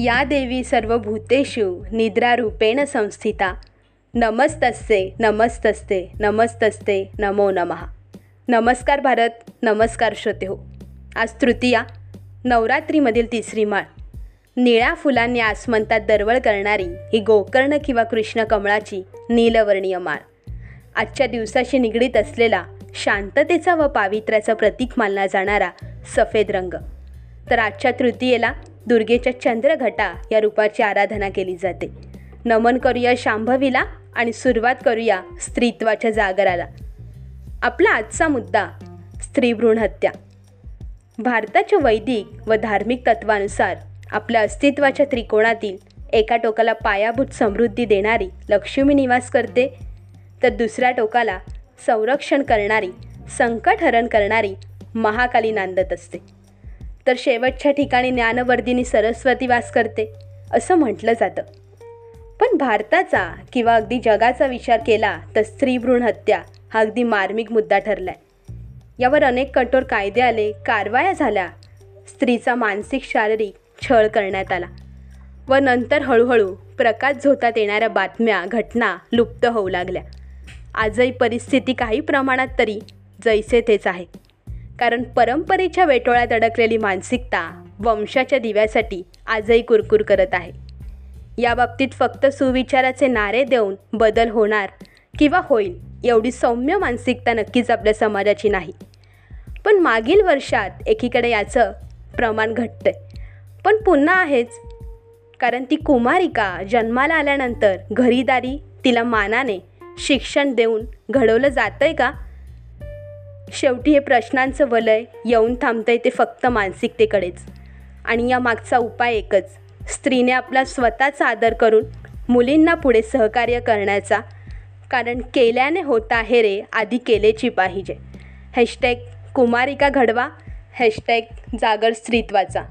या देवी सर्वभूतेषु निद्रारूपेण संस्थिता। नमस्तस्ते नमस्तस्ते नमस्तस्ते नमो नमः। नमस्कार भारत नमस्कार श्रोते हो। आज तृतीया नवरात्रीमधील तिसरी माळ। निळ्या फुलांनी आसमंतात दरवळ करणारी ही गोकर्ण किंवा कृष्ण कमळाची नीलवर्णीय माळ। आजच्या दिवसाशी निगडीत असलेला शांततेचा व पावित्र्याचा प्रतीक मानला जाणारा सफेद रंग। तर आजच्या तृतीयेला दुर्गेच्या चंद्रघटा या रूपाची आराधना केली जाते. नमन करूया शांभवीला आणि सुरुवात करूया स्त्रीत्वाच्या जागराला. आपला आजचा मुद्दा स्त्रीभ्रूण हत्या. भारताच्या वैदिक व धार्मिक तत्वानुसार आपल्या अस्तित्वाच्या त्रिकोणातील एका टोकाला पायाभूत समृद्धी देणारी लक्ष्मी निवास करते तर दुसऱ्या टोकाला संरक्षण करणारी संकटहरण करणारी महाकाली नांदत असते. तर शेवटच्या ठिकाणी ज्ञानवर्धिनी सरस्वती वास करते असं म्हटलं जातं. पण भारताचा किंवा अगदी जगाचा विचार केला तर स्त्रीभ्रूण हत्या हा अगदी मार्मिक मुद्दा ठरला आहे यावर अनेक कठोर कायदे आले कारवाया झाल्या स्त्रीचा मानसिक शारीरिक छळ करण्यात आला व नंतर हळूहळू प्रकाश झोतात येणाऱ्या बातम्या घटना लुप्त होऊ लागल्या. आजही परिस्थिती काही प्रमाणात तरी जैसे तेच आहे. कारण परंपरेच्या वेटोळ्यात अडकलेली मानसिकता वंशाच्या दिव्यासाठी आजही कुरकुर करत आहे. याबाबतीत फक्त सुविचाराचे नारे देऊन बदल होणार किंवा होईल एवढी सौम्य मानसिकता नक्कीच आपल्या समाजाची नाही. पण मागील वर्षात एकीकडे याचं प्रमाण घटतंय. पण पुन्हा आहेच कारण ती कुमारिका जन्माला आल्यानंतर घरीदारी तिला मानाने शिक्षण देऊन घडवलं जातंय का? शेवटी हे प्रश्नांचं वलय येऊन थांबतंय ते फक्त मानसिकतेकडेच. आणि या मागचा उपाय एकच स्त्रीने आपला स्वतःचा आदर करून मुलींना पुढे सहकार्य करण्याचा. कारण केल्याने होता आहे रे आधी केलेची पाहिजे. हॅशटॅग कुमारिका घडवा हॅशटॅग जागर स्त्रीत्वाचा.